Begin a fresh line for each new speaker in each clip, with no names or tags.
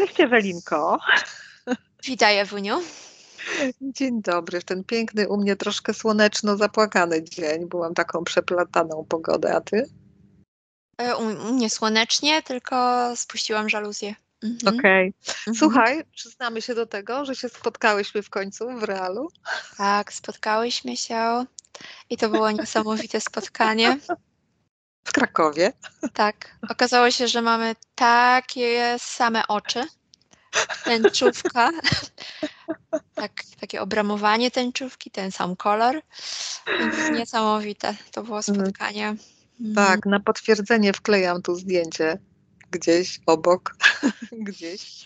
Cześć Ewelinko.
Witaj Ewuniu.
Dzień dobry, w ten piękny, u mnie troszkę słoneczno zapłakany dzień. Byłam taką przeplataną pogodę, a ty?
E, u mnie słonecznie, tylko spuściłam żaluzję.
Mhm. Okej. Okay. Mhm. Słuchaj, przyznamy się do tego, że się spotkałyśmy w końcu w realu.
Tak, spotkałyśmy się i to było niesamowite spotkanie.
W Krakowie.
Tak. Okazało się, że mamy takie same oczy. Tęczówka. Tak, takie obramowanie tęczówki, ten sam kolor. Więc niesamowite to było mhm. spotkanie.
Tak, na potwierdzenie wklejam tu zdjęcie gdzieś obok, gdzieś.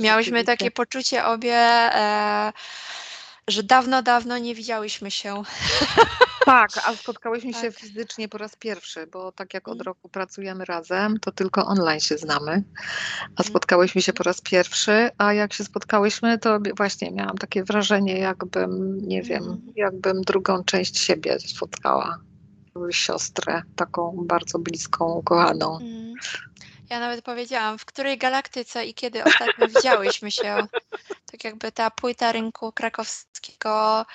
Miałyśmy takie poczucie obie, e, że dawno, dawno nie widziałyśmy się.
Tak, a spotkałyśmy tak. się fizycznie po raz pierwszy, bo tak jak od mm. roku pracujemy razem, to tylko online się znamy, a mm. spotkałyśmy się po raz pierwszy, a jak się spotkałyśmy, to właśnie miałam takie wrażenie, jakbym, nie wiem, mm. jakbym drugą część siebie spotkała siostrę, taką bardzo bliską, kochaną. Mm.
Ja nawet powiedziałam, w której galaktyce i kiedy ostatnio widziałyśmy się. Tak jakby ta płyta rynku krakowskiego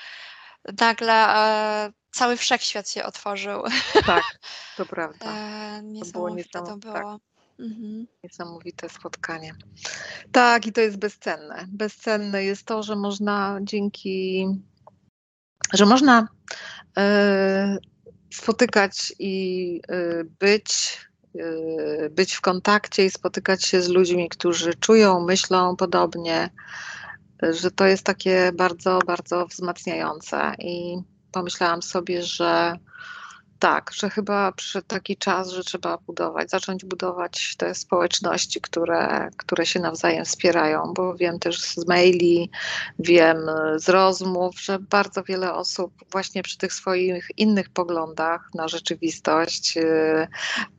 nagle e, cały wszechświat się otworzył.
Tak, to prawda. E,
niesamowite to było, niesamowite, to było. Tak.
Mhm. Niesamowite spotkanie. Tak, i to jest bezcenne. Bezcenne jest to, że można dzięki, że można e, spotykać i y, być, y, być w kontakcie i spotykać się z ludźmi, którzy czują, myślą podobnie, że to jest takie bardzo, bardzo wzmacniające. I pomyślałam sobie, że tak, że chyba przyszedł taki czas, że trzeba budować, zacząć budować te społeczności, które, które się nawzajem wspierają, bo wiem też z maili, wiem z rozmów, że bardzo wiele osób właśnie przy tych swoich innych poglądach na rzeczywistość, y,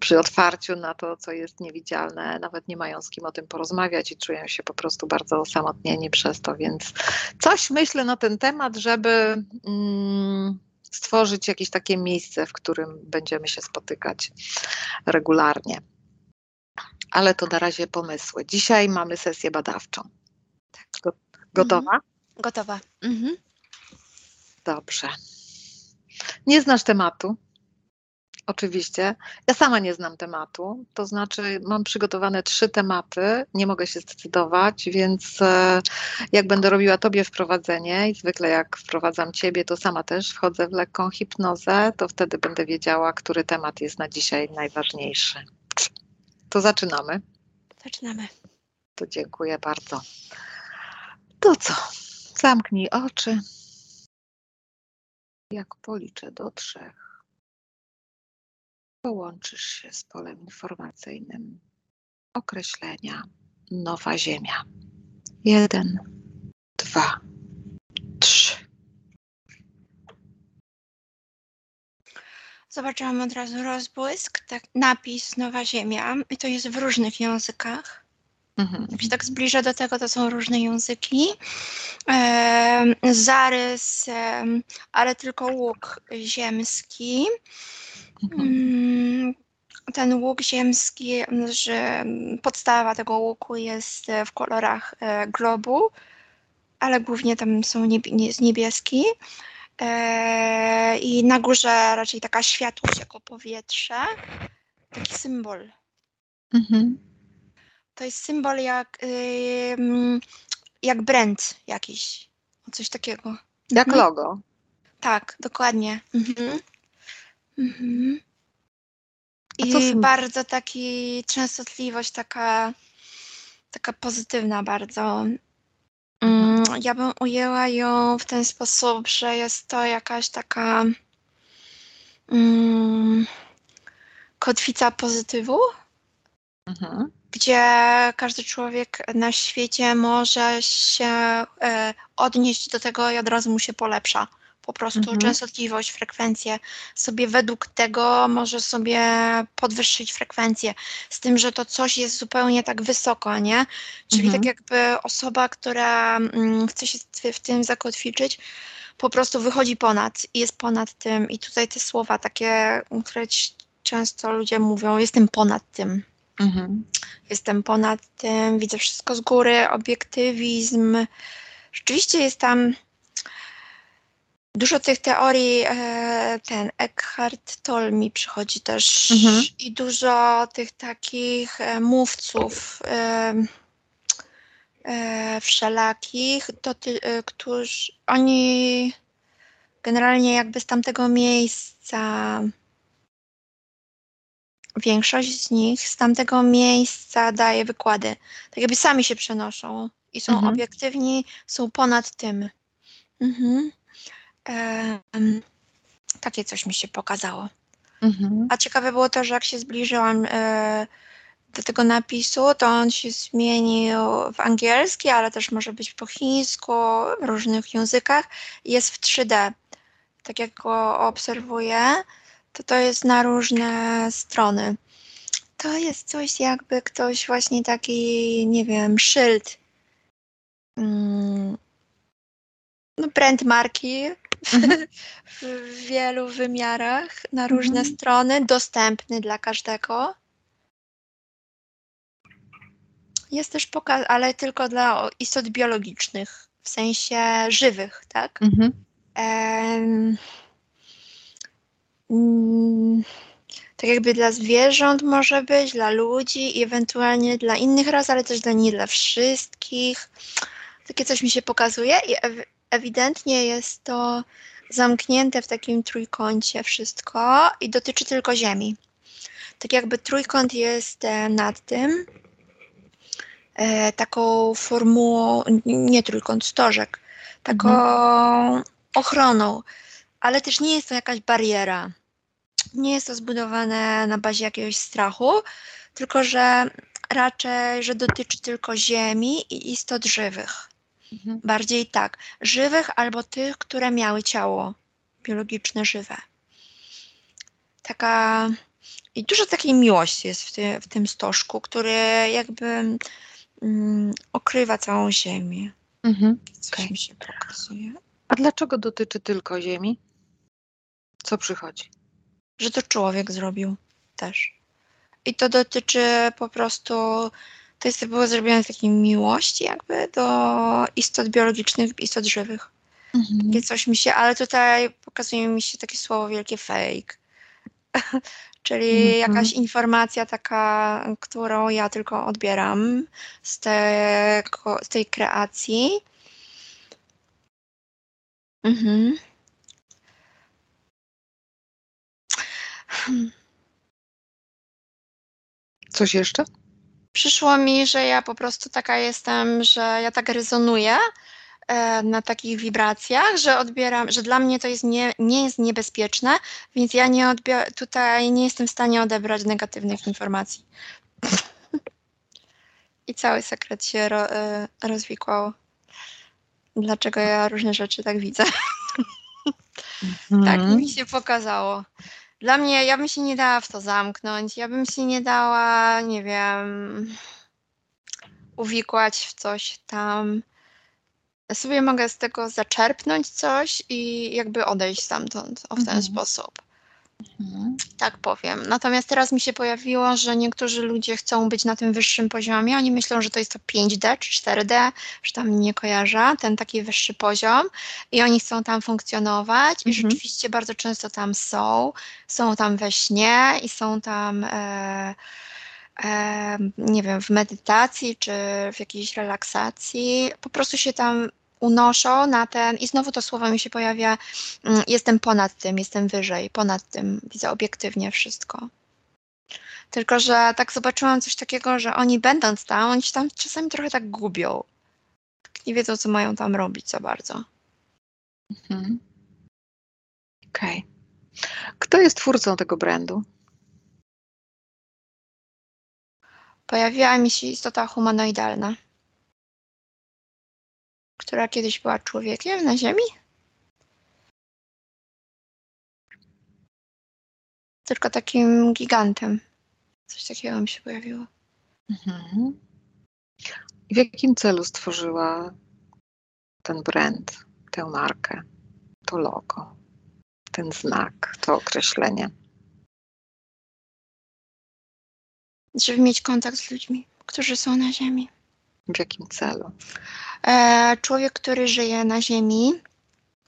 przy otwarciu na to, co jest niewidzialne, nawet nie mają z kim o tym porozmawiać i czują się po prostu bardzo osamotnieni przez to, więc coś myślę na ten temat, żeby. Mm, stworzyć jakieś takie miejsce, w którym będziemy się spotykać regularnie. Ale to na razie pomysły. Dzisiaj mamy sesję badawczą. Tak. Gotowa? Mhm.
Gotowa. Mhm.
Dobrze. Nie znasz tematu? Oczywiście. Ja sama nie znam tematu, to znaczy mam przygotowane trzy tematy, nie mogę się zdecydować, więc e, jak będę robiła Tobie wprowadzenie i zwykle jak wprowadzam Ciebie, to sama też wchodzę w lekką hipnozę, to wtedy będę wiedziała, który temat jest na dzisiaj najważniejszy. To zaczynamy.
Zaczynamy.
To dziękuję bardzo. To co? Zamknij oczy. Jak policzę do trzech połączysz się z polem informacyjnym określenia Nowa Ziemia. Jeden, dwa, trzy.
Zobaczyłam od razu rozbłysk, tak, napis Nowa Ziemia i to jest w różnych językach. Mhm. Jak się tak zbliża do tego, to są różne języki. E, zarys, e, ale tylko łuk ziemski. Mm, ten łuk ziemski, że podstawa tego łuku jest w kolorach e, globu, ale głównie tam są niebieski. E, I na górze raczej taka światłość jako powietrze. Taki symbol. Mhm. To jest symbol jak, jak brand jakiś. Coś takiego.
Jak mhm. logo.
Tak, dokładnie. Mhm. Mhm. I bardzo taki częstotliwość taka, taka pozytywna bardzo. Mm, ja bym ujęła ją w ten sposób, że jest to jakaś taka mm, kotwica pozytywu, mhm. gdzie każdy człowiek na świecie może się e, odnieść do tego i od razu mu się polepsza po prostu mhm. częstotliwość, frekwencję sobie według tego może sobie podwyższyć frekwencję. Z tym, że to coś jest zupełnie tak wysoko, nie? Czyli tak mhm. tak jakby osoba, która mm, chce się w tym zakotwiczyć, po prostu wychodzi ponad i jest ponad tym. I tutaj te słowa takie, które często ludzie mówią, jestem ponad tym. Mhm. Jestem ponad tym, widzę wszystko z góry, obiektywizm. Rzeczywiście jest tam dużo tych teorii, e, ten Eckhart Tolle mi przychodzi też mhm. i dużo tych takich e, mówców e, wszelakich, to ty, którzy oni generalnie jakby z tamtego miejsca większość z nich z tamtego miejsca daje wykłady. Tak jakby sami się przenoszą i są mhm. obiektywni, są ponad tym. Mhm. Takie coś mi się pokazało. Mhm. A ciekawe było to, że jak się zbliżyłam e, do tego napisu, to on się zmienił w angielski, ale też może być po chińsku, w różnych językach. Jest w 3D. Tak jak go obserwuję, to to jest na różne strony. To jest coś jakby ktoś właśnie taki, nie wiem, szyld. Mm, no brand marki. W wielu wymiarach, na różne mhm. strony, dostępny dla każdego. Jest też pokaz, ale tylko dla istot biologicznych, w sensie żywych, tak? Mhm. Mm, tak jakby dla zwierząt może być, dla ludzi i ewentualnie dla innych ras, ale też dla nie dla wszystkich. Takie coś mi się pokazuje i ewidentnie jest to zamknięte w takim trójkącie wszystko i dotyczy tylko Ziemi. Tak jakby trójkąt jest e, nad tym, e, taką formułą, nie trójkąt, stożek, taką mhm. ochroną, ale też nie jest to jakaś bariera nie jest to zbudowane na bazie jakiegoś strachu, tylko że raczej, że dotyczy tylko ziemi i istot żywych. Mhm. Bardziej tak, żywych albo tych, które miały ciało biologiczne, żywe. Taka i dużo takiej miłości jest w, ty, w tym stożku, który jakby mm, okrywa całą ziemię. Mhm. Coś okay. mi się pokazuje.
A dlaczego dotyczy tylko ziemi? Co przychodzi?
że to człowiek zrobił też. I to dotyczy po prostu, to jest było zrobione z takiej miłości jakby do istot biologicznych, istot żywych. Mhm. Takie coś mi się, ale tutaj pokazuje mi się takie słowo wielkie fake. Czyli mhm. jakaś informacja taka, którą ja tylko odbieram z, tego, z tej kreacji. Mhm.
Coś jeszcze?
Przyszło mi, że ja po prostu taka jestem, że ja tak rezonuję e, na takich wibracjach, że odbieram, że dla mnie to jest nie, nie jest niebezpieczne, więc ja nie odbier- tutaj nie jestem w stanie odebrać negatywnych informacji. I cały sekret się ro, e, rozwikłał. Dlaczego ja różne rzeczy tak widzę. tak mi się pokazało. Dla mnie, ja bym się nie dała w to zamknąć. Ja bym się nie dała, nie wiem, uwikłać w coś tam. Ja sobie mogę z tego zaczerpnąć coś i jakby odejść stamtąd o w ten mhm. sposób. Mhm. Tak powiem. Natomiast teraz mi się pojawiło, że niektórzy ludzie chcą być na tym wyższym poziomie. Oni myślą, że to jest to 5D czy 4D, że tam nie kojarzę, ten taki wyższy poziom i oni chcą tam funkcjonować i mhm. rzeczywiście bardzo często tam są. Są tam we śnie i są tam e, e, nie wiem, w medytacji czy w jakiejś relaksacji. Po prostu się tam unoszą na ten, i znowu to słowo mi się pojawia, mm, jestem ponad tym, jestem wyżej, ponad tym, widzę obiektywnie wszystko. Tylko, że tak zobaczyłam coś takiego, że oni będąc tam, oni się tam czasami trochę tak gubią. Tak nie wiedzą, co mają tam robić za bardzo. Mhm.
Okej. Okay. Kto jest twórcą tego brandu?
Pojawiła mi się istota humanoidalna która kiedyś była człowiekiem na Ziemi? Tylko takim gigantem. Coś takiego mi się pojawiło. Mhm.
W jakim celu stworzyła ten brand, tę markę, to logo, ten znak, to określenie?
Żeby mieć kontakt z ludźmi, którzy są na Ziemi.
W jakim celu?
E, człowiek, który żyje na Ziemi,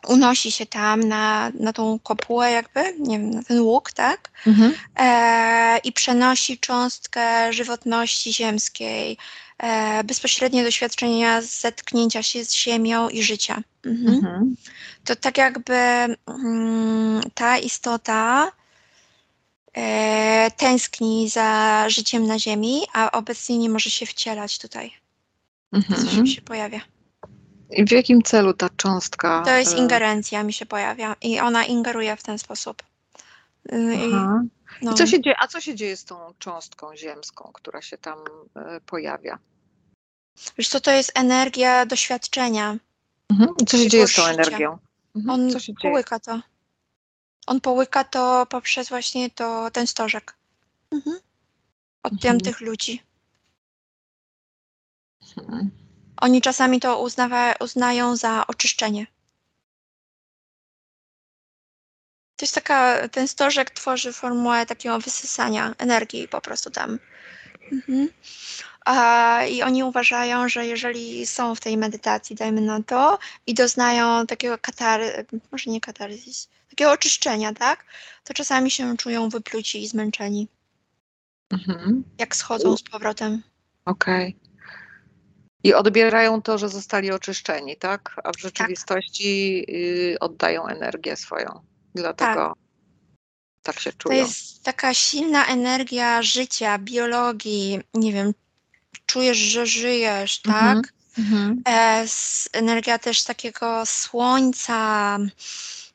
unosi się tam na, na tą kopułę jakby, nie wiem, na ten łuk, tak? Mhm. E, I przenosi cząstkę żywotności ziemskiej, e, bezpośrednie doświadczenia zetknięcia się z ziemią i życia. Mhm. Mhm. To tak jakby mm, ta istota e, tęskni za życiem na ziemi, a obecnie nie może się wcielać tutaj. Mhm. Coś mi się pojawia.
I w jakim celu ta cząstka?
To jest e, ingerencja, mi się pojawia i ona ingeruje w ten sposób.
Y, I, no. I co się dzieje, a co się dzieje z tą cząstką ziemską, która się tam e, pojawia?
Wiesz co, to jest energia doświadczenia.
Mhm. I co się dzieje z tą energią?
Mhm. On połyka to. On połyka to poprzez właśnie to, ten stożek. Mhm. Od mhm. tych ludzi. Oni czasami to uznawa, uznają za oczyszczenie. To jest taka, ten stożek tworzy formułę takiego wysysania energii po prostu tam. Mhm. A, I oni uważają, że jeżeli są w tej medytacji, dajmy na to, i doznają takiego katary, może nie katarzis, takiego oczyszczenia, tak, to czasami się czują wypluci i zmęczeni. Mhm. Jak schodzą z powrotem.
Okej. Okay. I odbierają to, że zostali oczyszczeni, tak? A w rzeczywistości tak. oddają energię swoją. Dlatego tak. tak się czują.
To jest taka silna energia życia, biologii, nie wiem, czujesz, że żyjesz, mhm. tak? Mhm. E, energia też takiego słońca,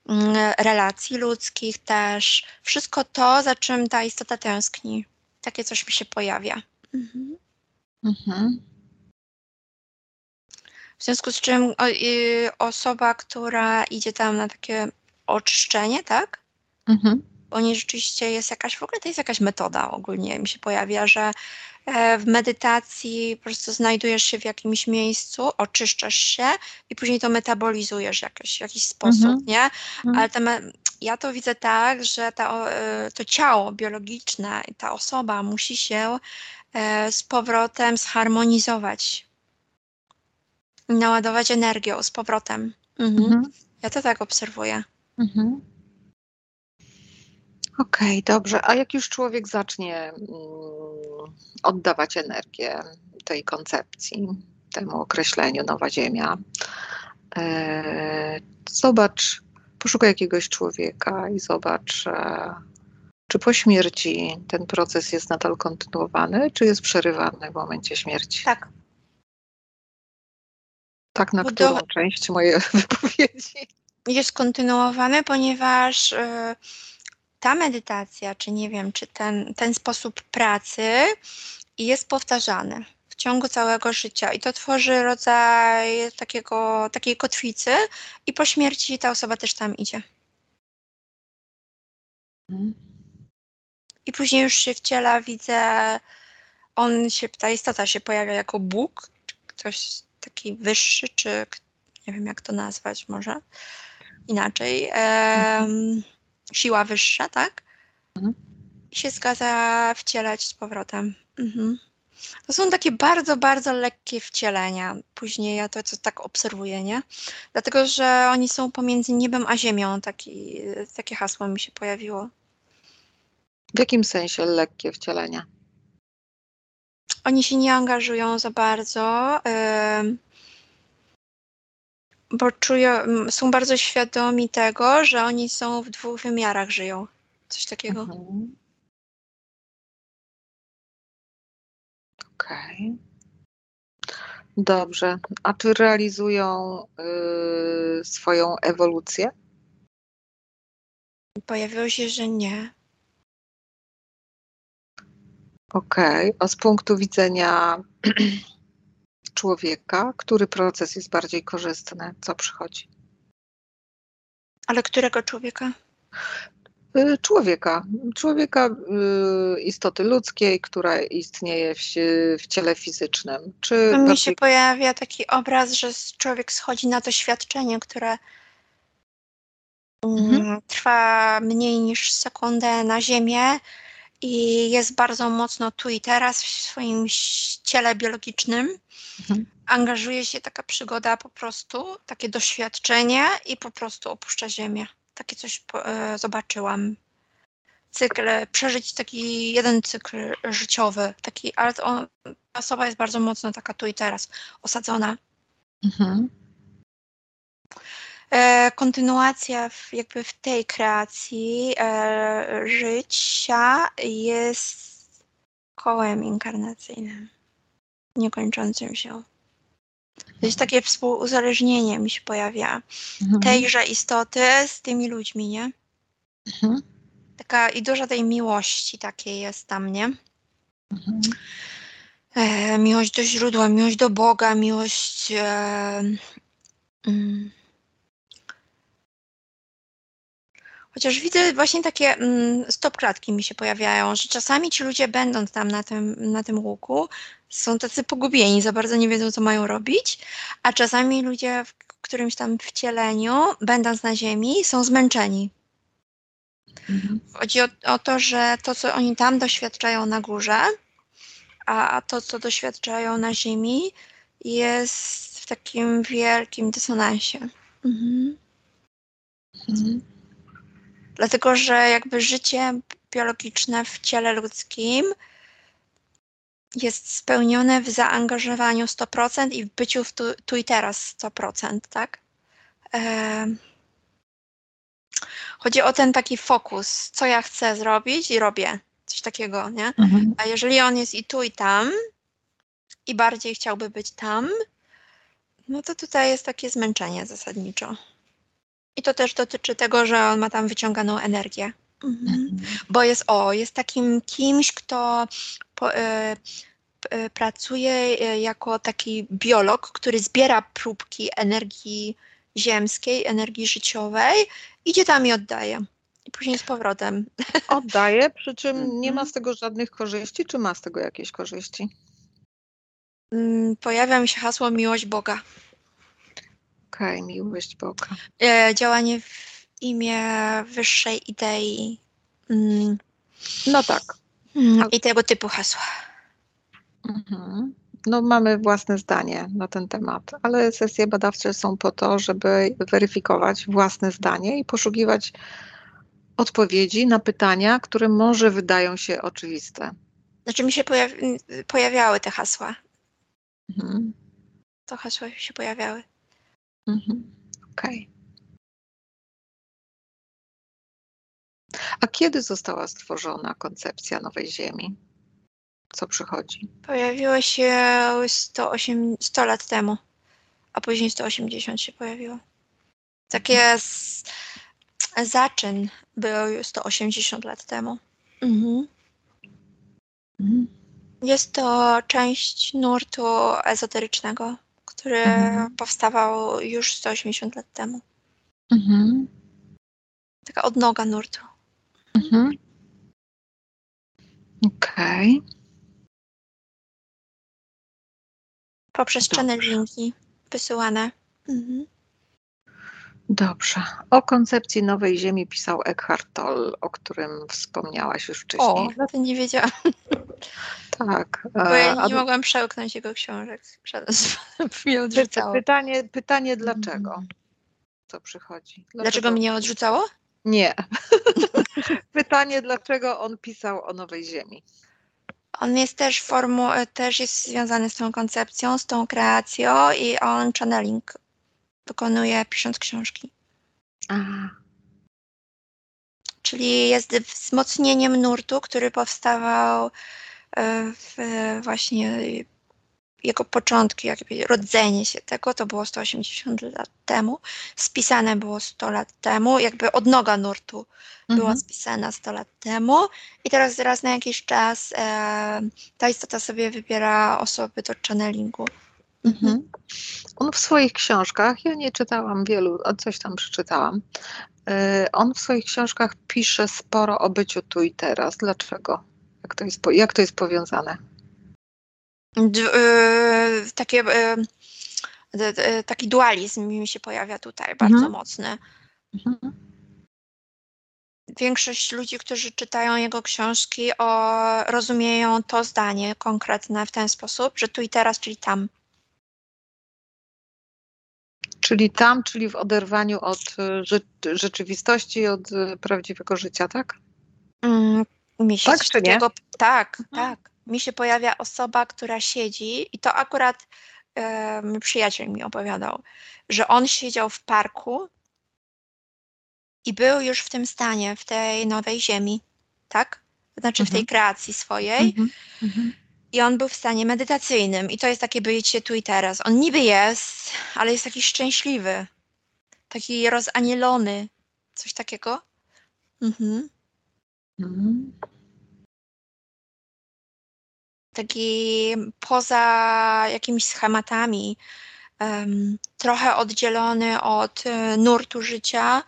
mm, relacji ludzkich też. Wszystko to, za czym ta istota tęskni. Takie coś mi się pojawia. Mhm. Mhm. W związku z czym o, y, osoba, która idzie tam na takie oczyszczenie, tak? Mhm. Bo nie rzeczywiście jest jakaś, w ogóle to jest jakaś metoda ogólnie mi się pojawia, że e, w medytacji po prostu znajdujesz się w jakimś miejscu, oczyszczasz się i później to metabolizujesz jakoś, w jakiś sposób, mhm. nie? Mhm. Ale ja to widzę tak, że ta, e, to ciało biologiczne, ta osoba musi się e, z powrotem zharmonizować naładować energią z powrotem. Mhm. Mhm. Ja to tak obserwuję. Mhm.
Okej, okay, dobrze. A jak już człowiek zacznie mm, oddawać energię tej koncepcji, temu określeniu Nowa Ziemia, e, zobacz, poszukaj jakiegoś człowieka i zobacz, e, czy po śmierci ten proces jest nadal kontynuowany, czy jest przerywany w momencie śmierci?
Tak.
Tak, na Budowa... którą część mojej wypowiedzi?
Jest kontynuowany, ponieważ y, ta medytacja, czy nie wiem, czy ten, ten sposób pracy jest powtarzany w ciągu całego życia i to tworzy rodzaj takiego, takiej kotwicy i po śmierci ta osoba też tam idzie. Hmm. I później już się wciela, widzę, on się, ta istota się pojawia jako Bóg, ktoś taki wyższy, czy nie wiem jak to nazwać może inaczej, e, siła wyższa, tak? Mhm. I się zgadza wcielać z powrotem. Mhm. To są takie bardzo, bardzo lekkie wcielenia. Później ja to co tak obserwuję, nie? Dlatego, że oni są pomiędzy niebem a ziemią. Taki, takie hasło mi się pojawiło.
W jakim sensie lekkie wcielenia?
Oni się nie angażują za bardzo, bo czują, są bardzo świadomi tego, że oni są w dwóch wymiarach, żyją. Coś takiego. Mhm.
Okej. Okay. Dobrze. A czy realizują y, swoją ewolucję?
Pojawiło się, że nie.
Okej, a z punktu widzenia człowieka, który proces jest bardziej korzystny? Co przychodzi?
Ale którego człowieka?
Y, człowieka. Człowieka, y, istoty ludzkiej, która istnieje w, w ciele fizycznym.
Czy bardziej... Mi się pojawia taki obraz, że człowiek schodzi na doświadczenie, które mm, mhm. trwa mniej niż sekundę na Ziemię i jest bardzo mocno tu i teraz w swoim ciele biologicznym. Mhm. Angażuje się taka przygoda po prostu, takie doświadczenie i po prostu opuszcza Ziemię. Takie coś e, zobaczyłam. Cykl, przeżyć taki jeden cykl życiowy, taki, ale on, osoba jest bardzo mocno taka tu i teraz, osadzona. Mhm. E, kontynuacja w, jakby w tej kreacji e, życia jest kołem inkarnacyjnym, niekończącym się. To jest takie współuzależnienie mi się pojawia mhm. tejże istoty z tymi ludźmi, nie? Mhm. Taka i dużo tej miłości takiej jest tam, nie? Mhm. E, miłość do źródła, miłość do Boga, miłość e, mm, Chociaż widzę właśnie takie mm, stop klatki mi się pojawiają, że czasami ci ludzie będąc tam na tym, na tym łuku są tacy pogubieni, za bardzo nie wiedzą co mają robić, a czasami ludzie w którymś tam wcieleniu, będąc na ziemi, są zmęczeni. Mhm. Chodzi o, o, to, że to, co oni tam doświadczają na górze, a, a to, co doświadczają na ziemi, jest w takim wielkim dysonansie. Mhm. Mhm. Dlatego, że jakby życie biologiczne w ciele ludzkim jest spełnione w zaangażowaniu 100% i w byciu w tu, tu i teraz 100%, tak? E... Chodzi o ten taki fokus, co ja chcę zrobić i robię coś takiego, nie? Mhm. A jeżeli on jest i tu i tam i bardziej chciałby być tam, no to tutaj jest takie zmęczenie zasadniczo. I to też dotyczy tego, że on ma tam wyciąganą energię. Mhm. mhm. Bo jest, o, jest takim kimś, kto po, y, y, pracuje e, jako taki biolog, który zbiera próbki energii ziemskiej, energii życiowej, idzie tam i oddaje. I później z powrotem.
Oddaje, przy czym mhm. nie ma z tego żadnych korzyści, czy ma z tego jakieś korzyści?
Mm, pojawia mi się hasło miłość Boga.
Okej, okay, miłość Boga.
E, działanie w imię wyższej idei.
Mm. No tak.
Mm, I tego typu hasła.
Mhm. No, mamy własne zdanie na ten temat, ale sesje badawcze są po to, żeby weryfikować własne zdanie i poszukiwać odpowiedzi na pytania, które może wydają się oczywiste.
Znaczy mi się pojawi pojawiały te hasła. Mhm. To hasła się pojawiały.
Mhm. Okej. Okay. A kiedy została stworzona koncepcja Nowej Ziemi? Co przychodzi?
Pojawiło się 108, 100 lat temu, a później 180 się pojawiło. Takie z, zaczyn był 180 lat temu. Mhm. Mhm. Jest to część nurtu ezoterycznego który mhm. powstawał już 180 lat temu. Mhm. Taka odnoga nurtu. Mhm.
Okej. Okay.
Poprzez channelingi wysyłane. Mhm.
Dobrze. O koncepcji nowej ziemi pisał Eckhart Tolle, o którym wspomniałaś już wcześniej. O,
to nie wiedziałam.
Tak.
Bo ja nie, a... mogłam przełknąć jego książek. mnie odrzucało.
Pytanie, pytanie dlaczego? Co przychodzi?
Dlaczego, dlaczego mnie odrzucało?
Nie. pytanie, dlaczego on pisał o nowej ziemi?
On jest też formu, też jest związany z tą koncepcją, z tą kreacją i on channeling wykonuje pisząc książki. Aha. Czyli jest wzmocnieniem nurtu, który powstawał e, w właśnie jego początki, jakby rodzenie się tego, to było 180 lat temu, spisane było 100 lat temu, jakby odnoga nurtu mhm. była spisana 100 lat temu i teraz raz na jakiś czas e, ta istota sobie wybiera osoby do channelingu.
Mhm. On w swoich książkach, ja nie czytałam wielu, a coś tam przeczytałam. Y, on w swoich książkach pisze sporo o byciu tu i teraz. Dlaczego? Jak to jest, jak to jest powiązane?
D y, takie, y, taki dualizm mi się pojawia tutaj bardzo mhm. mocny. Mhm. większość ludzi, którzy czytają jego książki, o, rozumieją to zdanie konkretne w ten sposób, że tu i teraz, czyli tam.
Czyli tam, czyli w oderwaniu od y, rzeczywistości, od y, prawdziwego życia, tak?
Mm, mi się
tak, czy nie?
tak, mhm. tak. Mi się pojawia osoba, która siedzi i to akurat um, przyjaciel mi opowiadał, że on siedział w parku i był już w tym stanie, w tej nowej ziemi, tak? Znaczy w tej mhm. kreacji swojej. Mhm. Mhm. I on był w stanie medytacyjnym. I to jest takie bycie tu i teraz. On niby jest, ale jest taki szczęśliwy. Taki rozanielony. Coś takiego. Mhm. Mhm. Taki poza jakimiś schematami, um, trochę oddzielony od e, nurtu życia,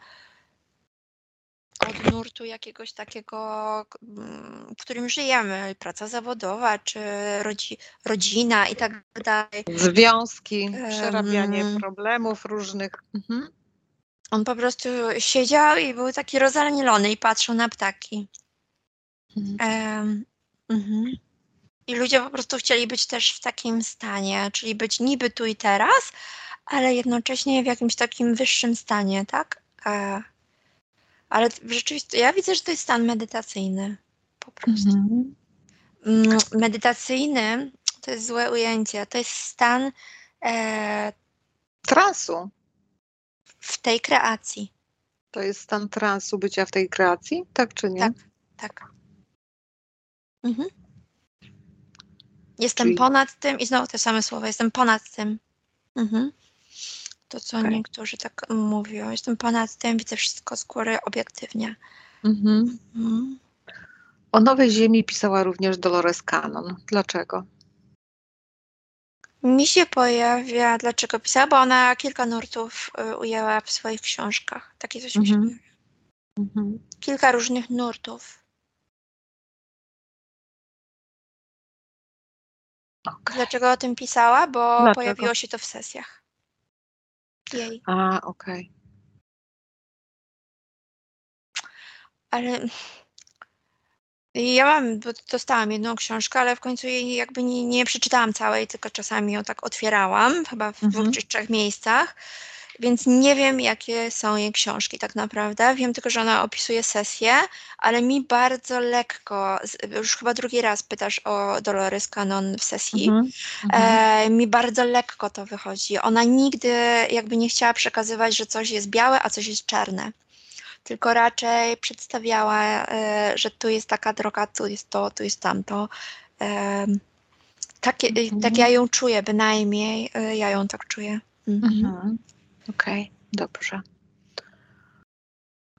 od nurtu jakiegoś takiego, mm, w którym żyjemy, praca zawodowa, czy rodzi, rodzina i tak dalej.
Związki, przerabianie um, problemów różnych. Mhm.
On po prostu siedział i był taki rozanielony i patrzył na ptaki. Mhm. Um, I ludzie po prostu chcieli być też w takim stanie, czyli być niby tu i teraz, ale jednocześnie w jakimś takim wyższym stanie, tak? E, ale rzeczywiście, ja widzę, że to jest stan medytacyjny. Po prostu. Mhm. Mm, medytacyjny to jest złe ujęcie. To jest stan e,
transu.
W tej kreacji.
To jest stan transu bycia w tej kreacji, tak czy nie?
Tak, tak. Mhm. Jestem Czyli... ponad tym i znowu te same słowa, jestem ponad tym. Mhm. To, co okay. niektórzy tak mówią. Jestem ponad tym, widzę wszystko z góry obiektywnie. Mhm.
Mhm. O Nowej Ziemi pisała również Dolores Cannon. Dlaczego?
Mi się pojawia, dlaczego pisała, bo ona kilka nurtów y, ujęła w swoich książkach. Takie coś mi się mhm. pojawia. Mhm. Kilka różnych nurtów. Okay. Dlaczego o tym pisała? Bo Dlaczego? pojawiło się to w sesjach jej.
A, okej.
Ale ja mam, dostałam jedną książkę, ale w końcu jej jakby nie, nie przeczytałam całej, tylko czasami ją tak otwierałam, chyba w dwóch mhm. czy trzech miejscach więc nie wiem, jakie są jej książki tak naprawdę. Wiem tylko, że ona opisuje sesję, ale mi bardzo lekko, już chyba drugi raz pytasz o Dolores Cannon w sesji, mhm, mhm. e, mi bardzo lekko to wychodzi. Ona nigdy jakby nie chciała przekazywać, że coś jest białe, a coś jest czarne. Tylko raczej przedstawiała, e, że tu jest taka droga, tu jest to, tu jest tamto. E, tak, mhm. tak ja ją czuję, bynajmniej e, ja ją tak czuję. Mhm. mhm.
Okej, okay, dobrze.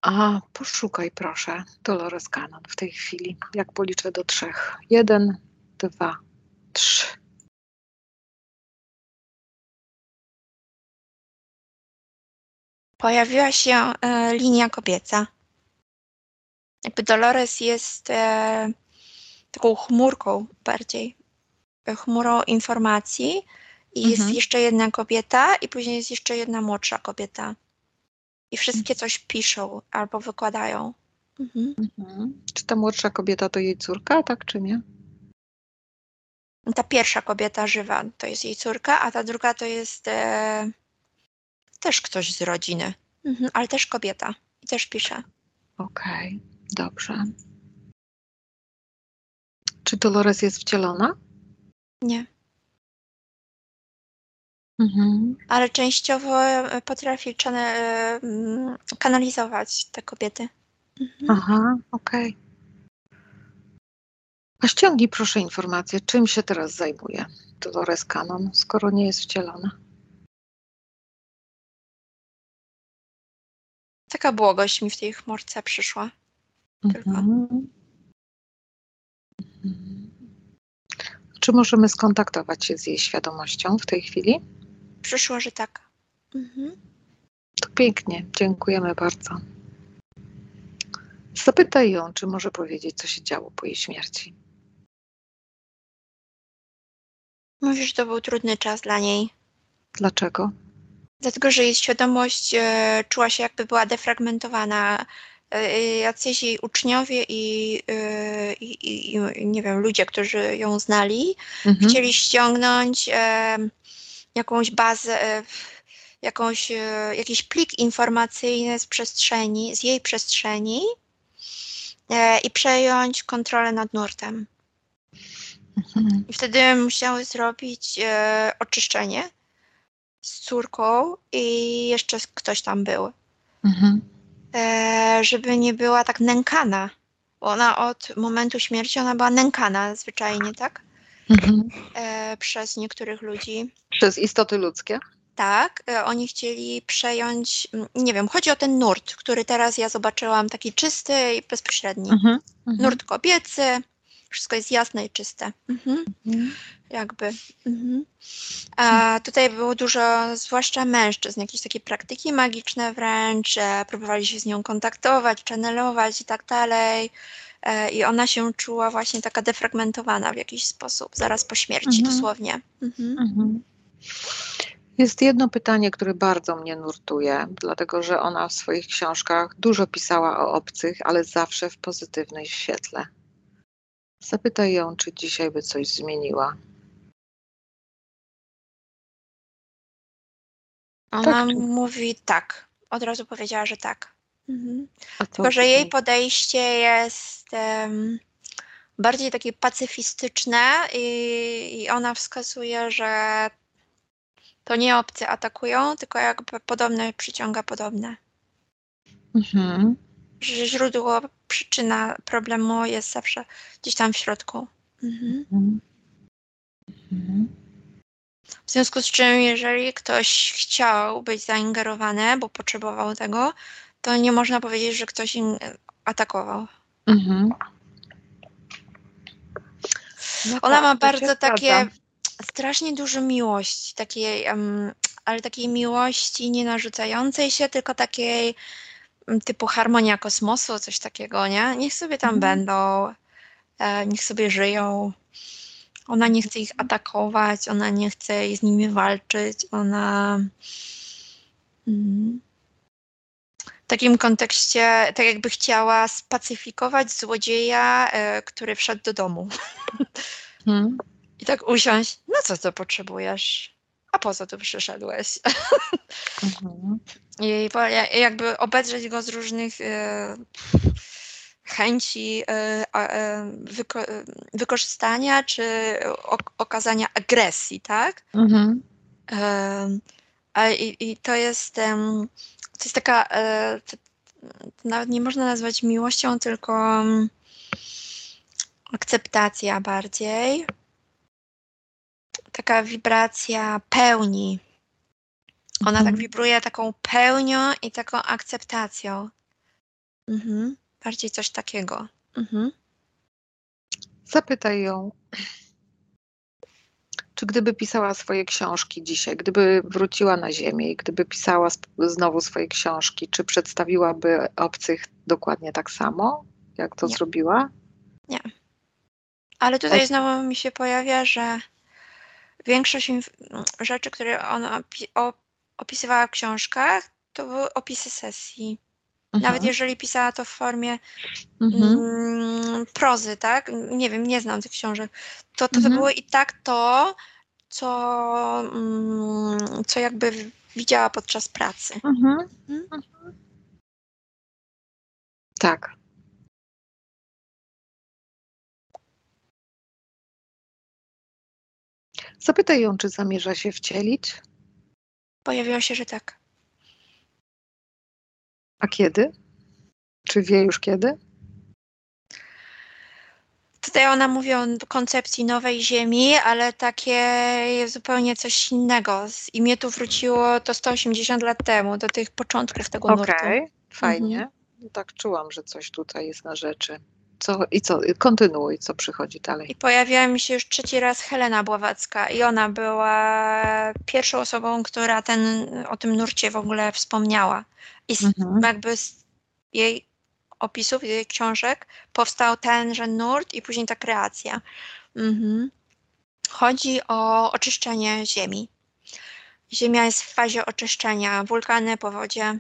A poszukaj proszę Dolores Cannon w tej chwili, jak policzę do trzech. Jeden, dwa, trzy.
Pojawiła się e, linia kobieca. Jakby Dolores jest e, taką chmurką bardziej, e, chmurą informacji, i jest mhm. jeszcze jedna kobieta, i później jest jeszcze jedna młodsza kobieta. I wszystkie coś piszą albo wykładają.
Mhm. Mhm. Czy ta młodsza kobieta to jej córka, tak czy nie?
Ta pierwsza kobieta żywa to jest jej córka, a ta druga to jest e, też ktoś z rodziny, mhm, ale też kobieta i też pisze.
Okej, okay, dobrze. Czy Dolores jest wcielona?
Nie. Mhm. Ale częściowo e, potrafi e, mm, kanalizować te kobiety.
Mhm. Aha, okej. Okay. A ściągnij proszę informację, czym się teraz zajmuje Dolores Cannon, skoro nie jest wcielona.
Taka błogość mi w tej chmurce przyszła. Tylko. Mhm.
Mhm. Czy możemy skontaktować się z jej świadomością w tej chwili?
Przyszło, że tak. Mhm.
To pięknie, dziękujemy bardzo. Zapytaj ją, czy może powiedzieć, co się działo po jej śmierci.
Mówisz, że to był trudny czas dla niej.
Dlaczego?
Dlatego, że jej świadomość e, czuła się jakby była defragmentowana jacyś jej uczniowie i, i, i, nie wiem, ludzie, którzy ją znali, mhm. chcieli ściągnąć jakąś bazę, jakąś, jakiś plik informacyjny z przestrzeni, z jej przestrzeni i przejąć kontrolę nad nurtem. Mhm. I wtedy musiały zrobić e, oczyszczenie z córką i jeszcze ktoś tam był. Mhm. E, żeby nie była tak nękana. Bo ona od momentu śmierci ona była nękana zwyczajnie, tak? Mhm. E, przez niektórych ludzi.
Przez istoty ludzkie?
Tak, e, oni chcieli przejąć, nie wiem, chodzi o ten nurt, który teraz ja zobaczyłam, taki czysty i bezpośredni. Mhm. mhm. Nurt kobiecy, wszystko jest jasne i czyste. Mhm. Mhm. Jakby. Mhm. A tutaj było dużo, zwłaszcza mężczyzn, jakieś takie praktyki magiczne wręcz, próbowali się z nią kontaktować, channelować i tak dalej. E, I ona się czuła właśnie taka defragmentowana w jakiś sposób, zaraz po śmierci mhm. dosłownie. Mhm. Mhm.
Jest jedno pytanie, które bardzo mnie nurtuje, dlatego że ona w swoich książkach dużo pisała o obcych, ale zawsze w pozytywnej świetle. Zapytaj ją, czy dzisiaj by coś zmieniła.
Ona tak, mówi tak. Od razu powiedziała, że tak. Mhm. Tylko, że jej podejście jest um, bardziej takie pacyfistyczne i, i ona wskazuje, że to nie obcy atakują, tylko jakby podobne przyciąga podobne. Mhm że źródło, przyczyna problemu jest zawsze gdzieś tam w środku. Mhm. Mhm. W związku z czym, jeżeli ktoś chciał być zaingerowany, bo potrzebował tego, to nie można powiedzieć, że ktoś im atakował. Mhm. No Ona tak, ma bardzo takie strasznie dużo miłości, takiej, um, ale takiej miłości nie narzucającej się, tylko takiej typu harmonia kosmosu, coś takiego, nie? Niech sobie tam mhm. będą, e, niech sobie żyją. Ona nie chce ich atakować, ona nie chce z nimi walczyć, ona. Mm, takim kontekście, tak jakby chciała spacyfikować złodzieja, e, który wszedł do domu. Hmm. I tak usiąść, no co to potrzebujesz? A po co tu przyszedłeś? Mhm. I jakby obedrzeć go z różnych e, chęci e, wyko wykorzystania czy okazania agresji, tak? Mhm. A, i, i, to jest to jest taka to, nawet nie można nazwać miłością, tylko akceptacja bardziej. Taka wibracja pełni ona tak mhm. wibruje taką pełnią i taką akceptacją. Mhm. Bardziej coś takiego. Mhm.
Zapytaj ją, czy gdyby pisała swoje książki dzisiaj, gdyby wróciła na Ziemię i gdyby pisała znowu swoje książki, czy przedstawiłaby obcych dokładnie tak samo, jak to
Nie.
zrobiła?
Nie. Ale tutaj znowu mi się pojawia, że większość rzeczy, które ona opisywała w książkach, to były opisy sesji. Mhm. Nawet jeżeli pisała to w formie mhm. mm, prozy, tak? Nie wiem, nie znam tych książek. To, to, mhm. to było i tak to, co, mm, co jakby widziała podczas pracy. Mhm. mhm.
Tak. Zapytaj ją, czy zamierza się wcielić
Pojawiło się, że tak.
A kiedy? Czy wie już kiedy?
Tutaj ona mówi o koncepcji nowej ziemi, ale takie zupełnie coś innego. I mnie tu wróciło to 180 lat temu, do tych początków tego nurtu. Okej,
okay, fajnie. Mhm. Tak czułam, że coś tutaj jest na rzeczy. Co, I co, kontynuuj, co przychodzi dalej.
I pojawiła mi się już trzeci raz Helena Bławacka i ona była pierwszą osobą, która ten, o tym nurcie w ogóle wspomniała. I z, mhm. jakby z jej opisów, jej książek powstał tenże nurt i później ta kreacja. Mhm. Chodzi o oczyszczenie Ziemi. Ziemia jest w fazie oczyszczenia. Wulkany, powodzie,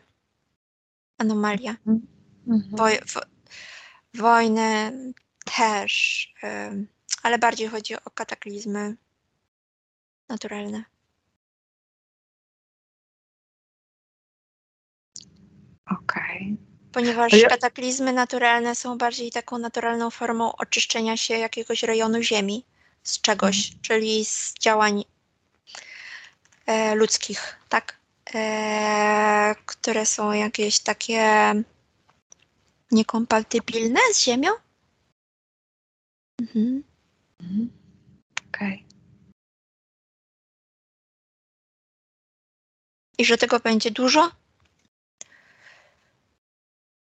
anomalia. Mhm. Mhm. Woj, wo, wojny też, y, ale bardziej chodzi o kataklizmy naturalne.
Okej. Okay.
Ponieważ ja... kataklizmy naturalne są bardziej taką naturalną formą oczyszczenia się jakiegoś rejonu Ziemi z czegoś, mhm. czyli z działań e, ludzkich, tak? E, które są jakieś takie niekompatybilne z Ziemią. Mhm.
mhm. Okej. Okay.
I że tego będzie dużo,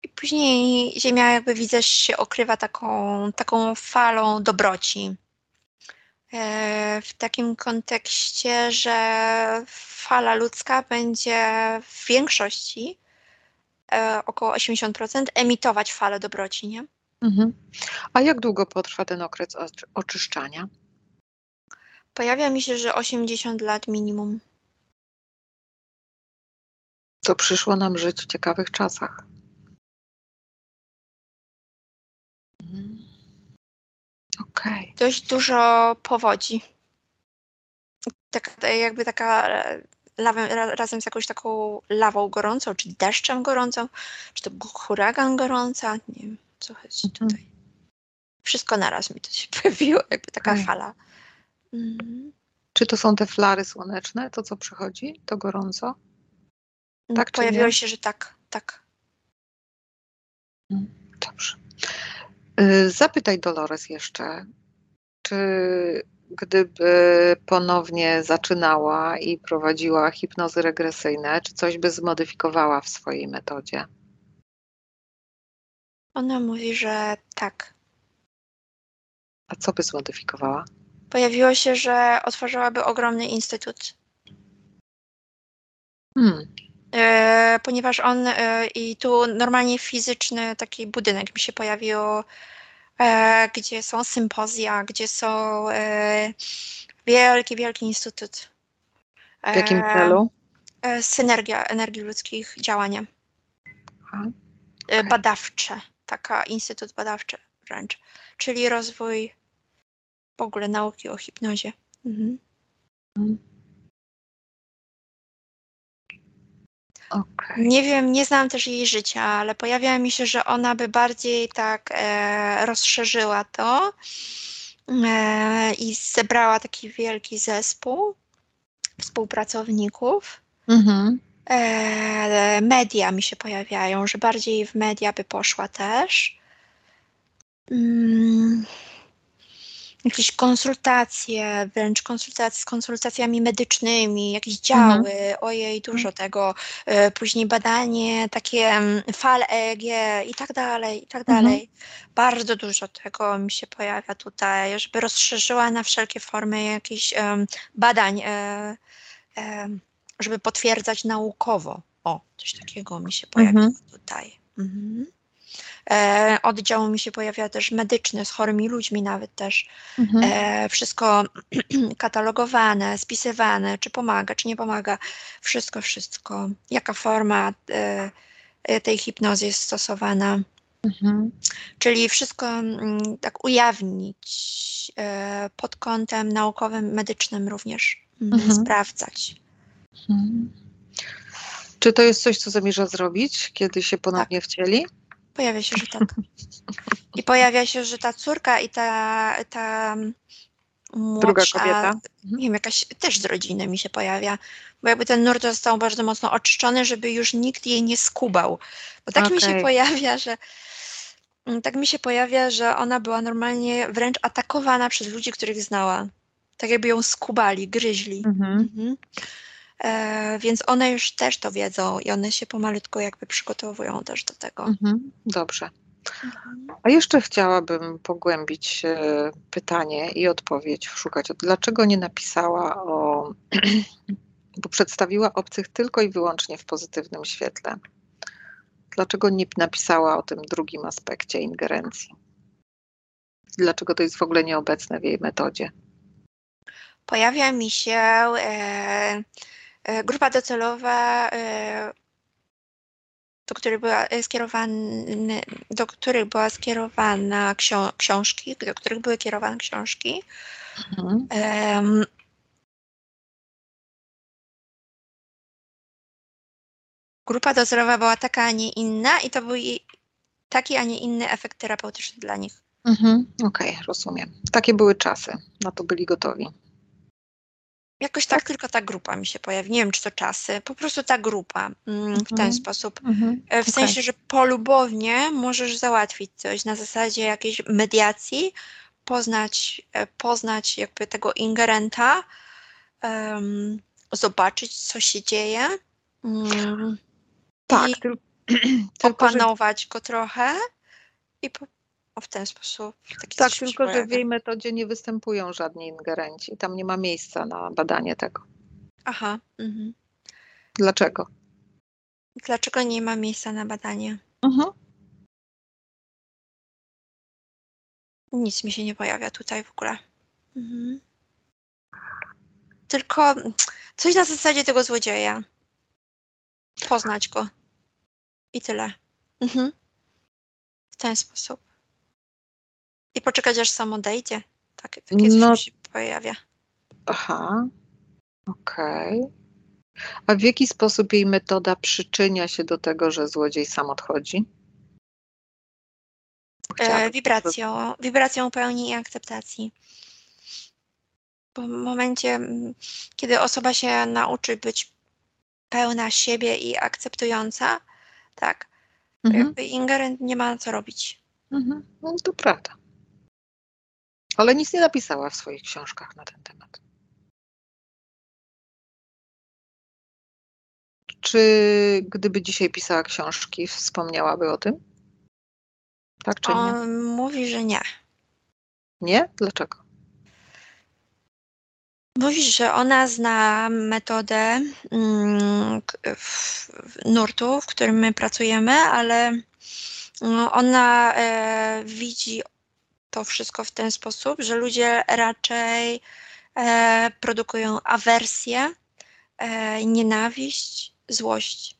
i później Ziemia jakby widzę się okrywa taką, taką falą dobroci. E, w takim kontekście, że fala ludzka będzie w większości, e, około 80%, emitować falę dobroci, nie?
Mhm. A jak długo potrwa ten okres oczyszczania?
Pojawia mi się, że 80 lat minimum.
To przyszło nam żyć w ciekawych czasach. Okej. Okay.
Dość dużo powodzi. Tak, jakby taka lawę, razem z jakąś taką lawą gorącą, czy deszczem gorącą, czy to huragan gorąca, nie wiem, co chodzi mhm. tutaj. Wszystko naraz mi to się pojawiło, jakby taka okay. fala.
Mhm. Czy to są te flary słoneczne, to co przychodzi, to gorąco?
Tak, Pojawiło się, że tak, tak.
Mm, dobrze. Y, zapytaj Dolores jeszcze, czy gdyby ponownie zaczynała i prowadziła hipnozy regresyjne, czy coś by zmodyfikowała w swojej metodzie?
Ona mówi, że tak.
A co by zmodyfikowała?
Pojawiło się, że otworzyłaby ogromny instytut.
Hmm.
E, ponieważ on e, i tu normalnie fizyczny taki budynek mi się pojawił, gdzie są sympozja, gdzie są wielki, wielki instytut.
W jakim celu?
Synergia energii ludzkich działania. Okay. Badawcze, taka instytut badawczy wręcz, czyli rozwój w ogóle nauki o hipnozie. Mhm.
Okay.
Nie wiem, nie znam też jej życia, ale pojawia mi się, że ona by bardziej tak e, rozszerzyła to e, i zebrała taki wielki zespół współpracowników. Mhm. E, media mi się pojawiają, że bardziej w media by poszła też. Mm jakieś konsultacje, wręcz konsultacje z konsultacjami medycznymi, jakieś działy, mhm. ojej, dużo mhm. tego, e, później badanie, takie fal EEG i tak dalej, i tak mhm. dalej. Mhm. Bardzo dużo tego mi się pojawia tutaj, żeby rozszerzyła na wszelkie formy jakichś um, badań, e, e, żeby potwierdzać naukowo. O, coś takiego mi się pojawia mhm. tutaj. Mhm. E, oddział mi się pojawia też medyczny, z chorymi ludźmi nawet też. Mhm. E, wszystko katalogowane, spisywane, czy pomaga, czy nie pomaga. Wszystko, wszystko. Jaka forma e, e tej hipnozy jest stosowana. Mhm. Czyli wszystko m, mm, tak ujawnić e, pod kątem naukowym, medycznym również. Mm, mhm. Sprawdzać. Mhm.
Czy to jest coś, co zamierza zrobić, kiedy się ponownie tak. wcieli?
Pojawia się, że tak. I pojawia się, że ta córka i ta, ta młodsza,
Druga kobieta.
Nie wiem, jakaś też z rodziny mi się pojawia, bo jakby ten nurt został bardzo mocno oczyszczony, żeby już nikt jej nie skubał. Bo tak okay. mi się pojawia, że tak mi się pojawia, że ona była normalnie wręcz atakowana przez ludzi, których znała. Tak jakby ją skubali, gryźli. Mhm. Mhm. E, więc one już też to wiedzą i one się pomalutku jakby przygotowują też do tego. Mhm,
dobrze. Mhm. A jeszcze chciałabym pogłębić e, pytanie i odpowiedź, szukać, dlaczego nie napisała o, bo przedstawiła obcych tylko i wyłącznie w pozytywnym świetle. Dlaczego nie napisała o tym drugim aspekcie ingerencji? Dlaczego to jest w ogóle nieobecne w jej metodzie?
Pojawia mi się E, grupa docelowa e, do których była skierowane, do których była skierowana książki, do których były kierowane książki. Mhm. Um, grupa dozorowa była taka, a nie inna i to był taki, a nie inny efekt terapeutyczny dla nich.
Mhm, Okej, okay, rozumiem. Takie były czasy, na to byli gotowi.
Jakoś tak, tak, tylko ta grupa mi się pojawi. Nie wiem, czy to czasy, po prostu ta grupa mm, w ten mhm. sposób. Mhm. E, w okay. sensie, że polubownie możesz załatwić coś na zasadzie jakiejś mediacji, poznać, e, poznać jakby tego ingerenta, um, zobaczyć, co się dzieje. Um, tak, tylko, opanować go trochę i po, w ten sposób.
tak, tylko że w jej metodzie nie występują żadni ingerenci. Tam nie ma miejsca na badanie tego.
Aha. Mhm.
Dlaczego?
Dlaczego nie ma miejsca na badanie? Mhm. Nic mi się nie pojawia tutaj w ogóle. Mhm. Tylko coś na zasadzie tego złodzieja. Poznać go. I tyle. Mhm. W ten sposób. I poczekać, aż samo odejdzie. Tak, takie coś no. się pojawia.
Aha. Okej. Okay. A w jaki sposób jej metoda przyczynia się do tego, że złodziej sam odchodzi?
E, wibracją, wibracją pełni i akceptacji. W momencie, kiedy osoba się nauczy być pełna siebie i akceptująca, tak, mhm. jakby ingerent nie ma co robić.
Mhm. No to prawda. Ale nic nie napisała w swoich książkach na ten temat. Czy gdyby dzisiaj pisała książki, wspomniałaby o tym? Tak czy nie?
On mówi, że nie.
Nie? Dlaczego?
Mówi, że ona zna metodę mm, nurtu, w którym my pracujemy, ale no, ona e, widzi to wszystko w ten sposób, że ludzie raczej e, produkują awersję, e, nienawiść, złość.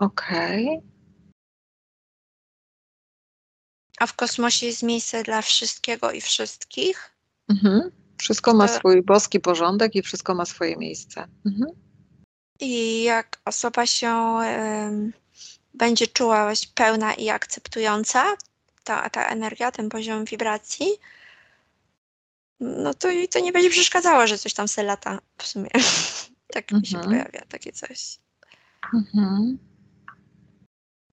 Okej. Okay.
A w kosmosie jest miejsce dla wszystkiego i wszystkich.
Mhm. Wszystko ma swój boski porządek i wszystko ma swoje miejsce. Mhm.
I jak osoba się będzie czuła pełna i akceptująca, ta, ta energia, ten poziom wibracji, no to jej to nie będzie przeszkadzało, że coś tam se lata w sumie. tak mi się mhm. pojawia takie coś. Mhm.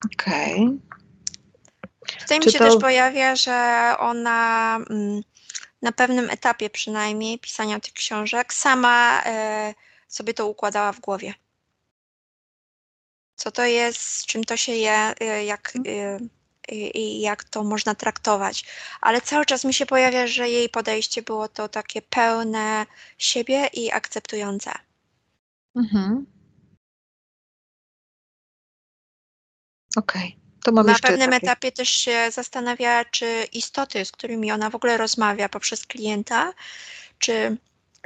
Okej. Okay.
Tutaj Czy mi się to... też pojawia, że ona mm, na pewnym etapie przynajmniej pisania tych książek sama e, sobie to układała w głowie co to jest, z czym to się je, y, jak, mhm. y, i jak to można traktować. Ale cały czas mi się pojawia, że jej podejście było to takie pełne siebie i akceptujące. Mhm.
Okej. Okay. To mam
Na pewnym takie... etapie też się zastanawia, czy istoty, z którymi ona w ogóle rozmawia poprzez klienta, czy,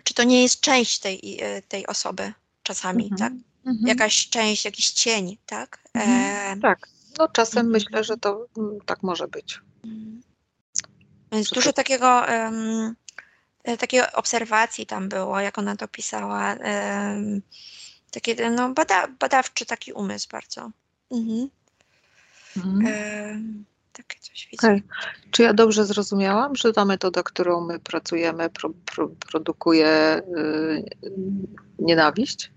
czy to nie jest część tej, y, tej osoby czasami, mhm. tak? Mhm. jakaś część, jakiś cień, tak?
Mhm. E... Tak, no czasem mhm. myślę, że to mm, tak może być. Mhm.
Więc dużo takiego, um, takiej obserwacji tam było, jak ona to pisała. Um, takie, no, bada, badawczy taki umysł bardzo. Mhm.
Mhm. takie coś widzę. Okay. Czy ja dobrze zrozumiałam, że ta metoda, którą my pracujemy, pro, pro, produkuje y, nienawiść?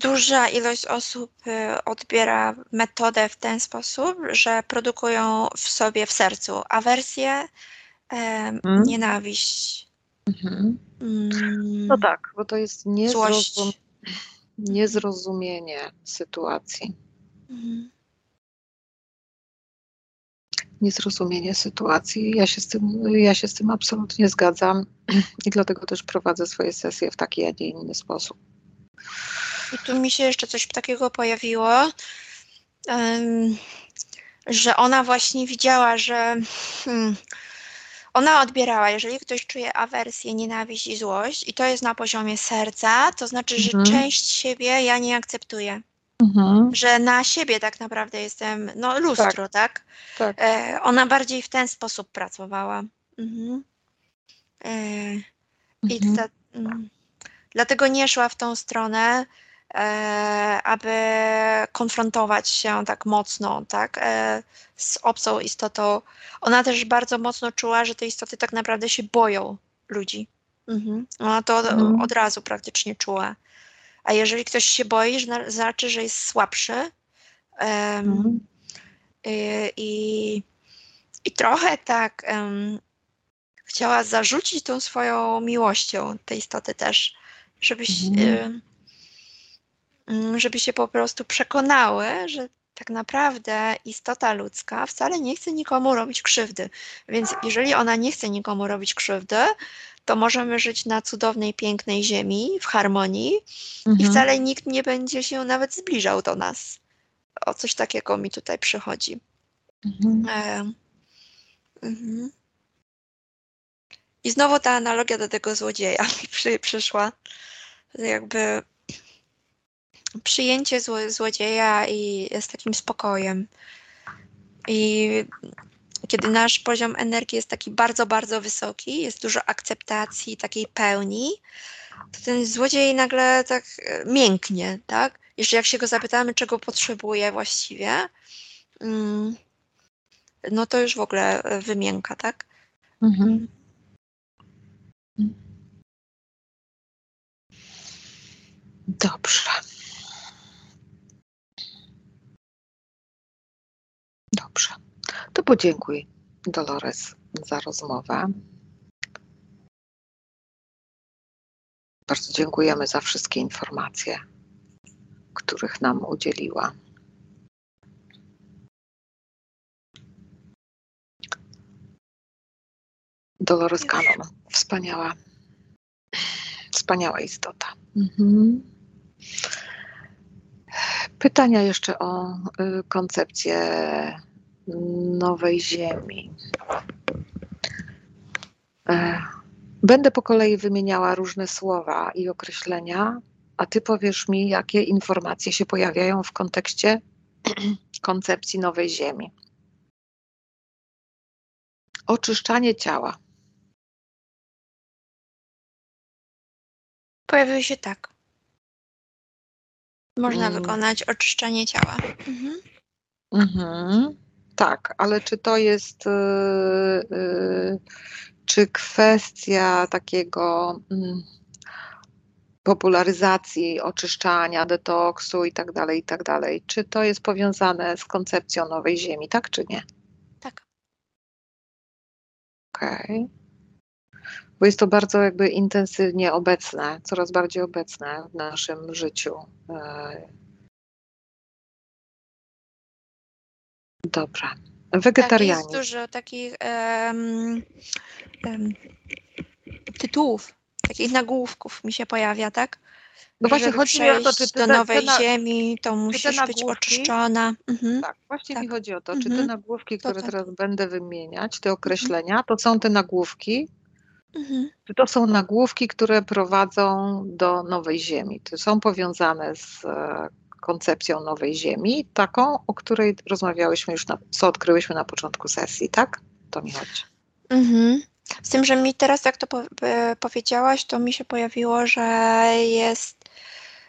Duża ilość osób y, odbiera metodę w ten sposób, że produkują w sobie w sercu awersję, mm. nienawiść. Mhm.
Mm. No tak, bo to jest niezrozum niezrozumienie sytuacji. Mhm. Niezrozumienie sytuacji. Ja się, z tym, ja się z tym absolutnie zgadzam i dlatego też prowadzę swoje sesje w taki, a nie inny sposób.
I tu mi się jeszcze coś takiego pojawiło, że ona właśnie widziała, że hmm, ona odbierała, jeżeli ktoś czuje awersję, nienawiść i złość, i to jest na poziomie serca, to znaczy,
Mhm.
że część siebie ja nie akceptuję.
Mhm.
Że na siebie tak naprawdę jestem, no lustro, tak?
Tak.
E, ona bardziej w ten sposób pracowała. Mhm. E, I
Mhm.
dla, mm, dlatego nie szła w tą stronę, aby konfrontować się tak mocno, tak, e, z obcą istotą. Ona też bardzo mocno czuła, że te istoty tak naprawdę się boją ludzi. Mhm. Ona to od,
Mhm.
od razu praktycznie czuła. A jeżeli ktoś się boi, zna- znaczy, że jest słabszy. Em,
Mhm.
y, I, i trochę tak em, chciała zarzucić tą swoją miłością te istoty też, żebyś,
Mhm.
Mm, żeby się po prostu przekonały, że tak naprawdę istota ludzka wcale nie chce nikomu robić krzywdy. Więc jeżeli ona nie chce nikomu robić krzywdy, to możemy żyć na cudownej, pięknej ziemi, w harmonii i
Mhm.
wcale nikt nie będzie się nawet zbliżał do nas. O coś takiego mi tutaj przychodzi.
Mhm.
E, mhm. I znowu ta analogia do tego złodzieja mi przy, przyszła. Jakby przyjęcie zło, złodzieja i z takim spokojem. I kiedy nasz poziom energii jest taki bardzo, bardzo wysoki, jest dużo akceptacji, takiej pełni, to ten złodziej nagle tak e, mięknie, tak? Jeszcze jak się go zapytamy, czego potrzebuje właściwie, mm, no to już w ogóle e, wymięka, tak?
Mhm. Dobrze. Dobrze. To podziękuj, Dolores, za rozmowę. Bardzo dziękujemy za wszystkie informacje, których nam udzieliła. Dolores Cannon, wspaniała, wspaniała istota. Mhm. Pytania jeszcze o y, koncepcję nowej Ziemi. E, Będę po kolei wymieniała różne słowa i określenia, a ty powiesz mi, jakie informacje się pojawiają w kontekście koncepcji nowej Ziemi. Oczyszczanie ciała.
Pojawiły się tak. Można
Mm.
wykonać oczyszczanie ciała. Mhm.
Mhm. Tak, ale czy to jest, y, y, czy kwestia takiego mm, popularyzacji, oczyszczania, detoksu i tak dalej, i tak dalej, czy to jest powiązane z koncepcją nowej Ziemi, tak czy nie?
Tak.
Okej. Bo jest to bardzo jakby intensywnie obecne, coraz bardziej obecne w naszym życiu. Dobra.
Tak, jest dużo takich em, em, tytułów, takich nagłówków mi się pojawia, tak?
No właśnie
Żeby
chodzi mi o to, czy ty
do nowej
na-
ziemi, to musisz być
nagłówki-
oczyszczona. Mhm.
Tak, właśnie
Tak.
mi chodzi o to, czy te
Mhm.
nagłówki, które
tak.
teraz będę wymieniać, te określenia, to są te nagłówki,
Mhm.
czy to są nagłówki, które prowadzą do nowej Ziemi? To są powiązane z e, koncepcją nowej Ziemi, taką, o której rozmawiałyśmy już, na, co odkryłyśmy na początku sesji, tak? To mi chodzi.
Mhm. Z tym, że mi teraz, jak to po, e, powiedziałaś, to mi się pojawiło, że jest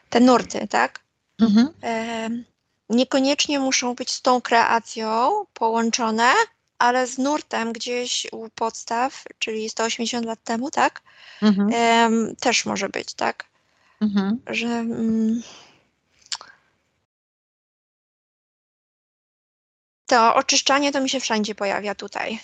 te nurty, tak?
Mhm.
Em, niekoniecznie muszą być z tą kreacją połączone, ale z nurtem gdzieś u podstaw, czyli 180 lat temu, tak?
Mhm.
Em, też może być, tak?
Mhm.
Że mm, to oczyszczanie to mi się wszędzie pojawia tutaj.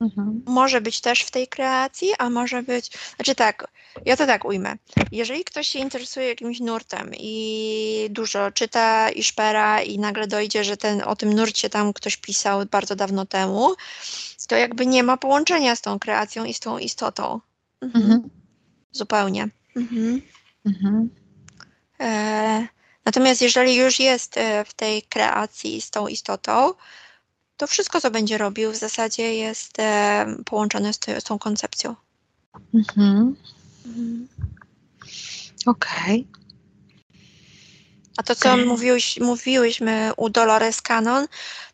Mhm.
Może być też w tej kreacji, a może być. Znaczy tak, ja to tak ujmę. Jeżeli ktoś się interesuje jakimś nurtem i dużo czyta i szpera, i nagle dojdzie, że ten, o tym nurcie tam ktoś pisał bardzo dawno temu, to jakby nie ma połączenia z tą kreacją i z tą istotą. Mhm.
Mhm.
Zupełnie. Mhm.
Mhm.
E, natomiast jeżeli już jest e, w tej kreacji z tą istotą, to wszystko, co będzie robił, w zasadzie jest e, połączone z, z, tą koncepcją. Mhm.
Mhm. Okej. Okay.
A to, co mówiłeś, mówiłyśmy u Dolores Cannon,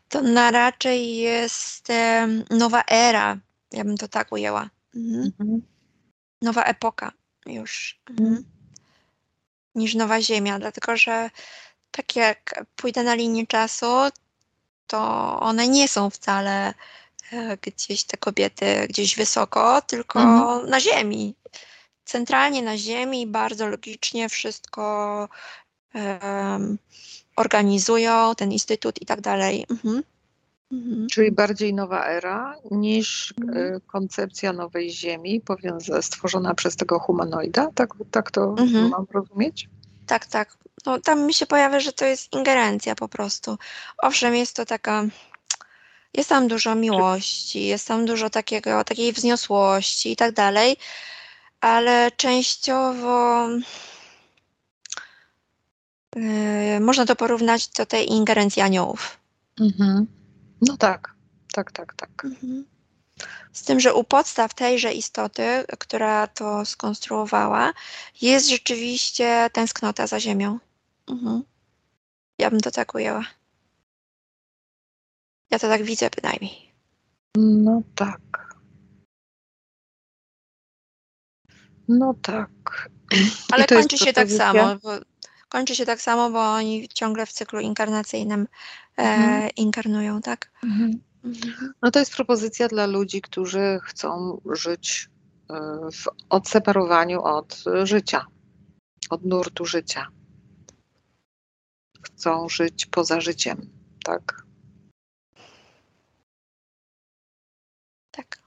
to na raczej jest e, nowa era, ja bym to tak ujęła. Mhm. Mhm. Nowa epoka już. Mhm. Niż nowa ziemia, dlatego że tak jak pójdę na linię czasu, to one nie są wcale e, gdzieś te kobiety gdzieś wysoko, tylko mhm. na ziemi. Centralnie na ziemi, bardzo logicznie wszystko um, organizują, ten instytut i tak dalej. Mhm.
Mhm. Czyli bardziej nowa era niż mhm. koncepcja nowej Ziemi stworzona przez tego humanoida? Tak, tak to mhm. mam rozumieć?
Tak, tak. No, tam mi się pojawia, że to jest ingerencja po prostu. Owszem, jest to taka. Jest tam dużo miłości, jest tam dużo takiego, takiej wzniosłości i tak dalej, ale częściowo yy, można to porównać do tej ingerencji aniołów. Mhm.
No tak, tak, tak, tak. Mhm.
Z tym, że u podstaw tejże istoty, która to skonstruowała, jest rzeczywiście tęsknota za Ziemią. Mhm. Ja bym to tak ujęła. Ja to tak widzę bynajmniej.
No tak. No tak.
Ale kończy się tak samo. Bo, kończy się tak samo, bo oni ciągle w cyklu inkarnacyjnym e, mhm. inkarnują, tak? Mhm.
mhm. No to jest propozycja dla ludzi, którzy chcą żyć e, w odseparowaniu od życia, od nurtu życia chcą żyć poza życiem, tak?
Tak.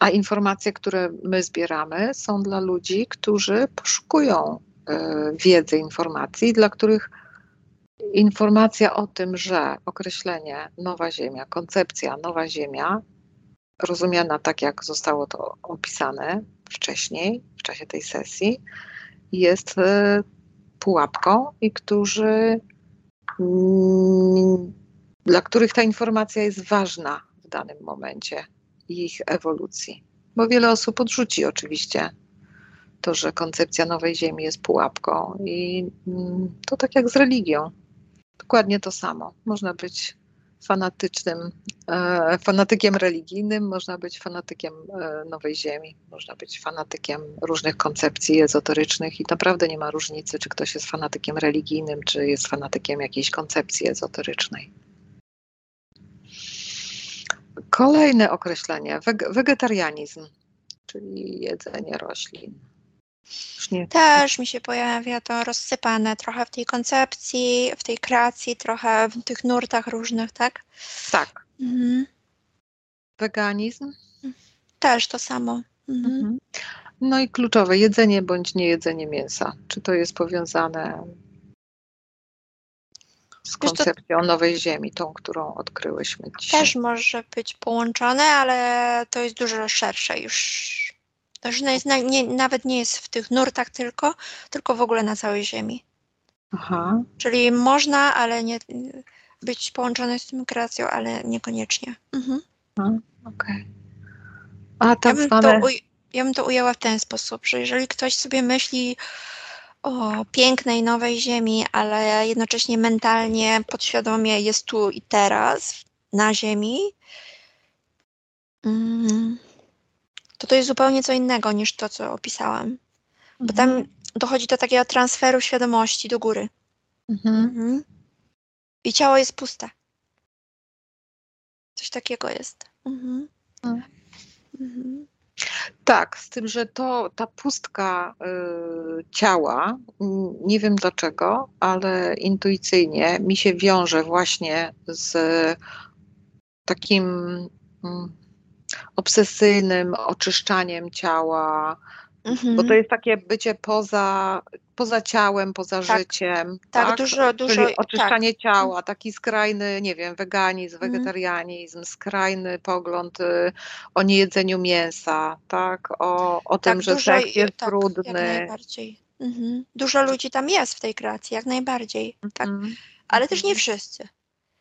A informacje, które my zbieramy, są dla ludzi, którzy poszukują y, wiedzy, informacji, dla których informacja o tym, że określenie nowa Ziemia, koncepcja nowa Ziemia, rozumiana tak, jak zostało to opisane wcześniej, w czasie tej sesji, jest y, pułapką i którzy, mm, dla których ta informacja jest ważna w danym momencie ich ewolucji. Bo wiele osób odrzuci oczywiście to, że koncepcja nowej Ziemi jest pułapką, i mm, to tak jak z religią. Dokładnie to samo. Można być fanatycznym, fanatykiem religijnym, można być fanatykiem e, Nowej Ziemi, można być fanatykiem różnych koncepcji ezoterycznych i naprawdę nie ma różnicy, czy ktoś jest fanatykiem religijnym, czy jest fanatykiem jakiejś koncepcji ezoterycznej. Kolejne określenie, wegetarianizm, czyli jedzenie roślin.
Też mi się pojawia to rozsypane trochę w tej koncepcji, w tej kreacji, trochę w tych nurtach różnych, tak?
Tak. Mhm. Weganizm?
Też to samo. Mhm. Mhm.
No i kluczowe, jedzenie bądź niejedzenie mięsa. Czy to jest powiązane z koncepcją nowej ziemi, tą, którą odkryłyśmy dzisiaj?
Też może być połączone, ale to jest dużo szersze już to już nawet nie jest w tych nurtach tylko, tylko w ogóle na całej Ziemi. Aha. Czyli można, ale nie być połączone z tym kreacją, ale niekoniecznie. Mhm.
Okej. Okay. A tak ja
zwane... to, ja bym to ujęła w ten sposób, że jeżeli ktoś sobie myśli o pięknej nowej ziemi, ale jednocześnie mentalnie, podświadomie jest tu i teraz, na ziemi, mm, to to jest zupełnie co innego niż to, co opisałam. Bo tam mhm. dochodzi do takiego transferu świadomości do góry. Mhm. Mhm. I ciało jest puste. Coś takiego jest. Mhm. Mhm.
mhm. Tak, z tym, że to ta pustka y, ciała, nie wiem dlaczego, ale intuicyjnie mi się wiąże właśnie z takim. Y, obsesyjnym oczyszczaniem ciała, mhm. bo to jest takie bycie poza, poza ciałem, poza tak. życiem.
Tak, tak, dużo, dużo. Czyli
oczyszczanie tak. ciała, taki skrajny, nie wiem, weganizm, mhm. wegetarianizm, skrajny pogląd y, o niejedzeniu mięsa, tak, o, o tym, tak, że dużo, seks jest tak, brudny. Jak
najbardziej. Mhm. Dużo ludzi tam jest w tej kreacji, jak najbardziej, tak. Ale też nie mhm. wszyscy.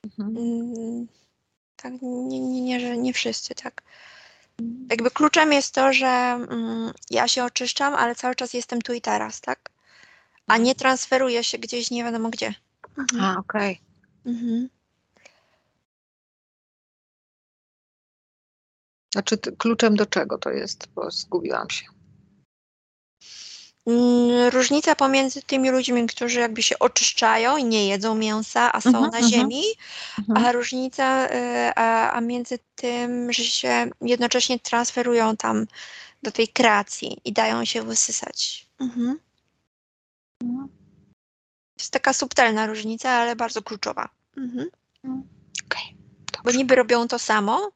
Mhm. Mm, Tak, nie, nie, nie, nie wszyscy, tak. Jakby kluczem jest to, że mm, ja się oczyszczam, ale cały czas jestem tu i teraz, tak? A nie transferuję się gdzieś nie wiadomo gdzie.
Mhm. A, okej. Okay. Mhm. Znaczy kluczem do czego to jest? Bo zgubiłam się.
Mm, różnica pomiędzy tymi ludźmi, którzy jakby się oczyszczają i nie jedzą mięsa, a są uh -huh, na uh -huh. ziemi, uh -huh. a różnica, y, a, a między tym, że się jednocześnie transferują tam do tej kreacji i dają się wysysać. Mhm. To jest taka subtelna różnica, ale bardzo kluczowa. Mhm. Okay. Bo niby robią to samo,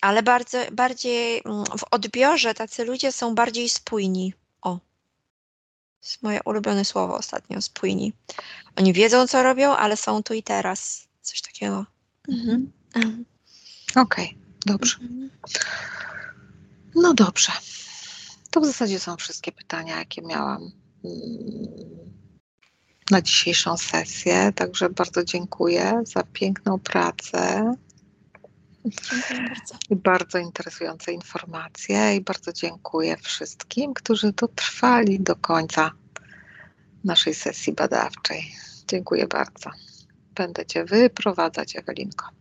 ale bardzo, bardziej mm, w odbiorze tacy ludzie są bardziej spójni. O. Jest moje ulubione słowo ostatnio, spójni. Oni wiedzą, co robią, ale są tu i teraz. Coś takiego. Mhm.
mhm. Okej, okay, dobrze. Mhm. No dobrze. To w zasadzie są wszystkie pytania, jakie miałam mm, na dzisiejszą sesję. Także bardzo dziękuję za piękną pracę.
Dziękuję bardzo.
Bardzo interesujące informacje i bardzo dziękuję wszystkim, którzy dotrwali do końca naszej sesji badawczej. Dziękuję bardzo. Będę Cię wyprowadzać, Ewelinko.